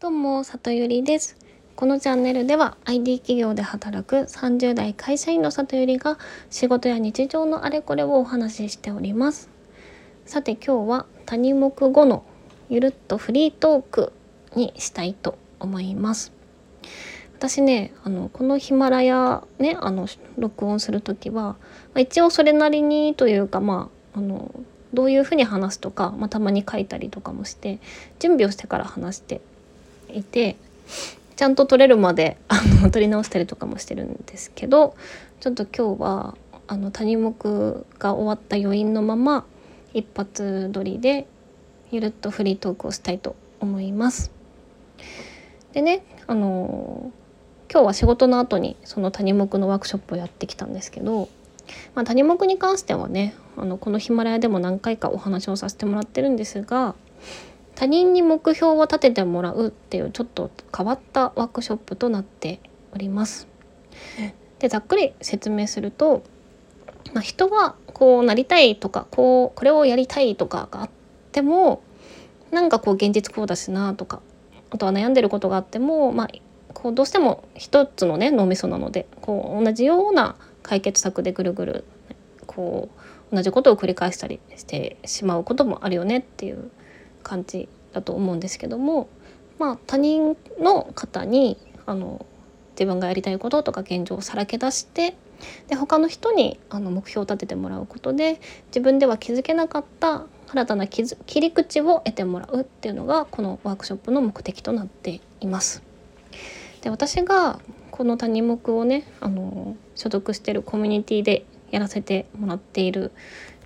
どうも、里ゆりです。このチャンネルでは ID 企業で働く30代会社員の里ゆりが仕事や日常のあれこれをお話ししております。さて今日は谷目後のゆるっとフリートークにしたいと思います。私ねあのこのヒマラヤねあの録音する時は、ま、一応それなりにというかまああのどういうふうに話すとか、まあ、たまに書いたりとかもして準備をしてから話していてちゃんと撮れるまであの撮り直したりとかもしてるんですけどちょっと今日はあの谷目が終わった余韻のまま一発撮りでゆるっとフリートークをしたいと思います。でねあの今日は仕事の後にその谷目のワークショップをやってきたんですけど、まあ、谷目に関してはねあのこのヒマラヤでも何回かお話をさせてもらってるんですが他人に目標を立ててもらうっていうちょっと変わったワークショップとなっております。でざっくり説明すると、まあ、人はこうなりたいとかこうこれをやりたいとかがあってもなんかこう現実こうだしなとかあとは悩んでることがあっても、まあ、こうどうしても一つのね脳みそなのでこう同じような解決策でぐるぐるこう同じことを繰り返したりしてしまうこともあるよねっていう感じだと思うんですけども、まあ、他人の方にあの自分がやりたいこととか現状をさらけ出してで他の人にあの目標を立ててもらうことで自分では気づけなかった新たな切り口を得てもらうっていうのがこのワークショップの目的となっています。で私がこの谷目をねあの所属してるコミュニティでやらせてもらっている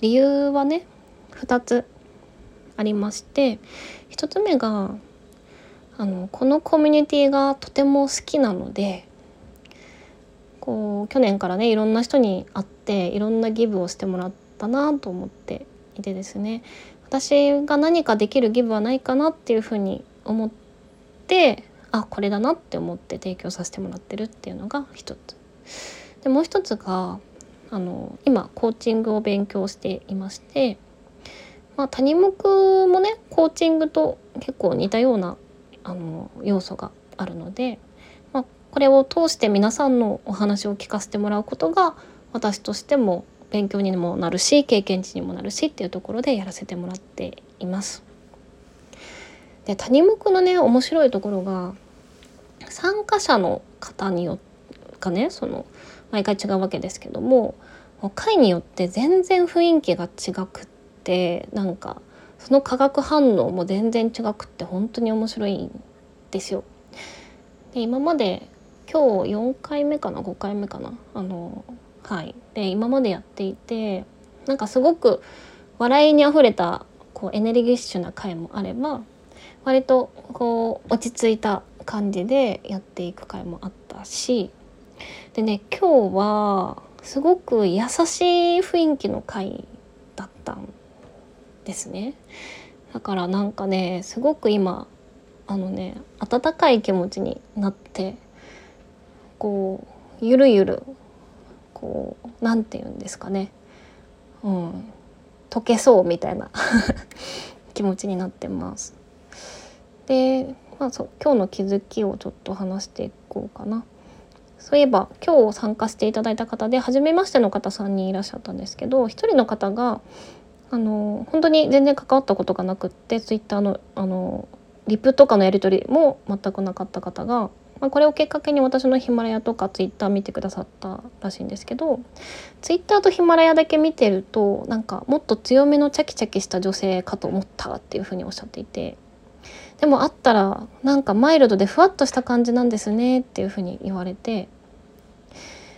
理由はね2つありまして1つ目があのこのコミュニティがとても好きなのでこう去年からねいろんな人に会っていろんなギブをしてもらったなと思っていてですね私が何かできるギブはないかなっていうふうに思ってあこれだなって思って提供させてもらってるっていうのが一つ。でもう一つがあの今コーチングを勉強していましてまあ、谷目もねコーチングと結構似たようなあの要素があるので、まあ、これを通して皆さんのお話を聞かせてもらうことが私としても勉強にもなるし経験値にもなるしっていうところでやらせてもらっています。で谷目のね面白いところが参加者の方によがねその毎回違うわけですけども会によって全然雰囲気が違くってなんかその化学反応も全然違くって本当に面白いんですよ。で今まで今日4回目かな？5回目かな？あのはい。で今までやっていてなんかすごく笑いにあふれたこうエネルギッシュな回もあれば割とこう落ち着いた感じでやっていく回もあったしでね今日はすごく優しい雰囲気の回だったんですねだからなんかねすごく今あのね温かい気持ちになってこうゆるゆるこう何て言うんですかねうん溶けそうみたいな 気持ちになってます。で、まあ、そう今日の気づきをちょっと話していこうかな。そういえば今日参加していただいた方で初めましての方3人いらっしゃったんですけど1人の方があの本当に全然関わったことがなくってツイッターのあのリプとかのやり取りも全くなかった方が、まあ、これをきっかけに私のヒマラヤとかツイッター見てくださったらしいんですけどツイッターとヒマラヤだけ見てるとなんかもっと強めのチャキチャキした女性かと思ったっていうふうにおっしゃっていてでも会ったらなんかマイルドでふわっとした感じなんですねっていうふうに言われて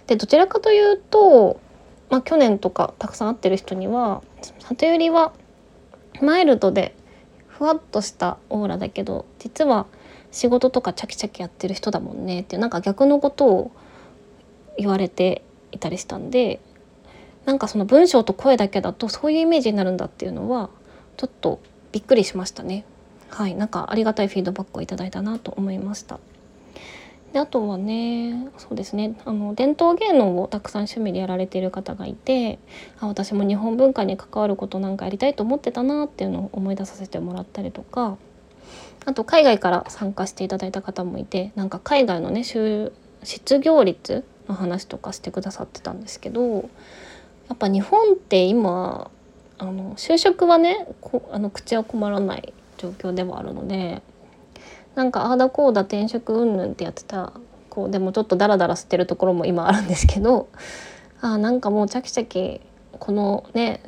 でどちらかというとまあ、去年とかたくさん会ってる人には里よりはマイルドでふわっとしたオーラだけど実は仕事とかチャキチャキやってる人だもんねっていうなんか逆のことを言われていたりしたんでなんかその文章と声だけだとそういうイメージになるんだっていうのはちょっとびっくりしましたね。はい、なんかありがたいフィードバックをいただいたなと思いました。であとはねそうですね。あの伝統芸能をたくさん趣味でやられている方がいてあ私も日本文化に関わることなんかやりたいと思ってたなっていうのを思い出させてもらったりとかあと海外から参加していただいた方もいてなんか海外のね失業率の話とかしてくださってたんですけどやっぱ日本って今あの就職はねこあの口は困らない状況ではあるのでなんかああだこうだ転職うんぬんってやってたこうでもちょっとダラダラしてるところも今あるんですけどあなんかもうチャキチャキこのね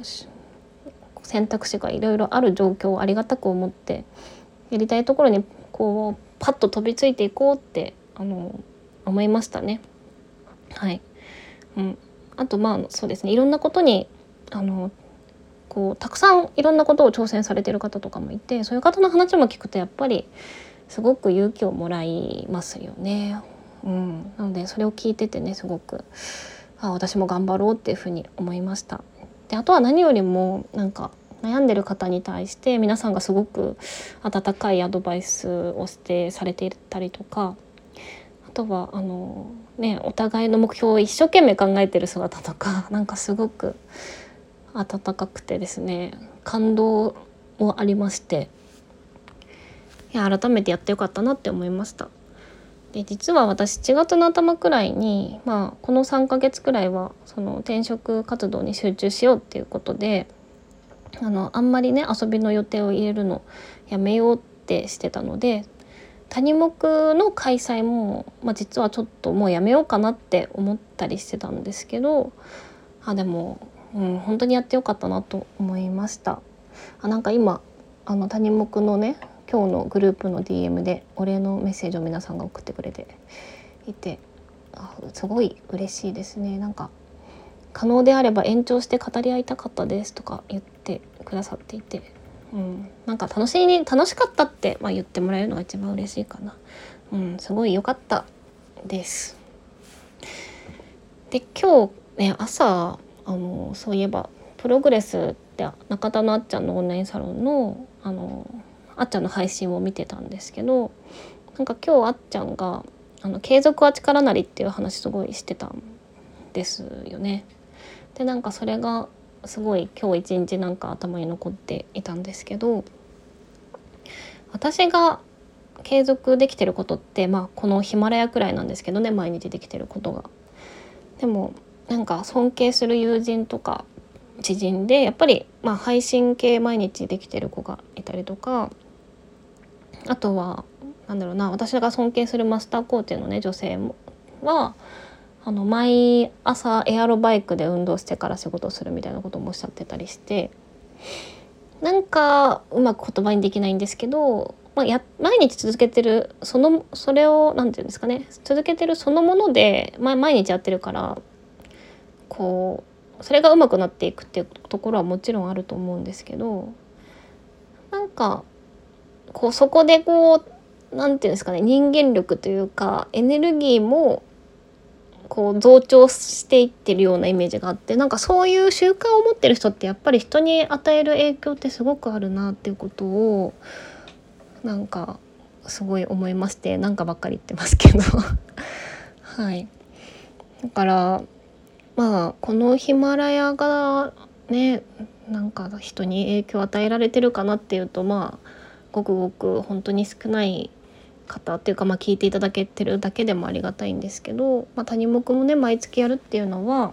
選択肢がいろいろある状況をありがたく思ってやりたいところにこうパッと飛びついていこうってあの思いましたね。はい、うん、あとまあそうですね。いろんなことにあのこうたくさんいろんなことを挑戦されてる方とかもいてそういう方の話も聞くとやっぱりすごく勇気をもらいますよね。うん、なのでそれを聞いててねすごくあ私も頑張ろうっていうふうに思いました。であとは何よりもなんか悩んでる方に対して皆さんがすごく温かいアドバイスをしてされていたりとかあとはあの、ね、お互いの目標を一生懸命考えてる姿とか なんかすごく温かくてですね感動もありましていや改めてやってよかったなって思いました。で実は私7月の頭くらいに、まあ、この3ヶ月くらいはその転職活動に集中しようっていうことであのあんまりね遊びの予定を入れるのやめようってしてたので谷目の開催も、まあ、実はちょっともうやめようかなって思ったりしてたんですけどあでも、うん、本当にやってよかったなと思いました。あなんか今あの谷目のね今日のグループの DM でお礼のメッセージを皆さんが送ってくれていてあすごい嬉しいですね。なんか可能であれば延長して語り合いたかったですとか言ってくださっていて、うん、なんか楽しいに楽しかったって、まあ、言ってもらえるのが一番嬉しいかな、うん、すごい良かったです。で今日ね朝あのそういえばプログレスって中田のあっちゃんのオンラインサロンのあのあっちゃんの配信を見てたんですけどなんか今日あっちゃんが「あの継続は力なり」っていう話すごいしてたんですよね。でなんかそれがすごい今日一日なんか頭に残っていたんですけど私が継続できてることってまあこのヒマラヤくらいなんですけどね毎日できてることが。でもなんか尊敬する友人とか知人でやっぱりまあ配信系毎日できてる子がいたりとかあとはなんだろうな私が尊敬するマスターコーチのね女性もはあの毎朝エアロバイクで運動してから仕事をするみたいなこともおっしゃってたりしてなんかうまく言葉にできないんですけど、まあ、や毎日続けてるそのそれを何て言うんですかね続けてるそのもので、ま、毎日やってるからこうそれがうまくなっていくっていうところはもちろんあると思うんですけどなんかこうそこでこう何て言うんですかね人間力というかエネルギーもこう増長していってるようなイメージがあってなんかそういう習慣を持ってる人ってやっぱり人に与える影響ってすごくあるなっていうことをなんかすごい思いましてなんかばっかり言ってますけど。はい。だからまあこのヒマラヤがねなんか人に影響を与えられてるかなっていうとまあごくごく本当に少ない方っていうか、まあ、聞いていただけてるだけでもありがたいんですけど、まあ、谷目もね毎月やるっていうのは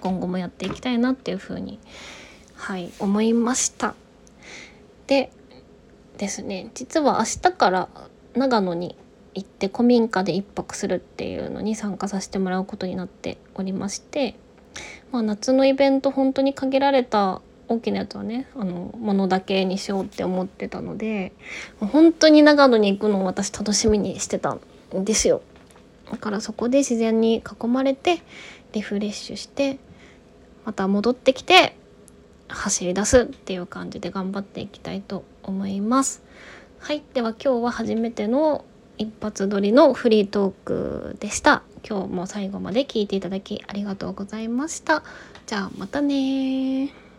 今後もやっていきたいなっていうふうにはい思いました。でですね実は明日から長野に行って古民家で1泊するっていうのに参加させてもらうことになっておりまして、まあ、夏のイベント本当に限られた大きなやつはねあのものだけにしようって思ってたので本当に長野に行くのを私楽しみにしてたんですよ。だからそこで自然に囲まれてリフレッシュしてまた戻ってきて走り出すっていう感じで頑張っていきたいと思います。はいでは今日は初めての一発撮りのフリートークでした。今日も最後まで聞いていただきありがとうございました。じゃあまたね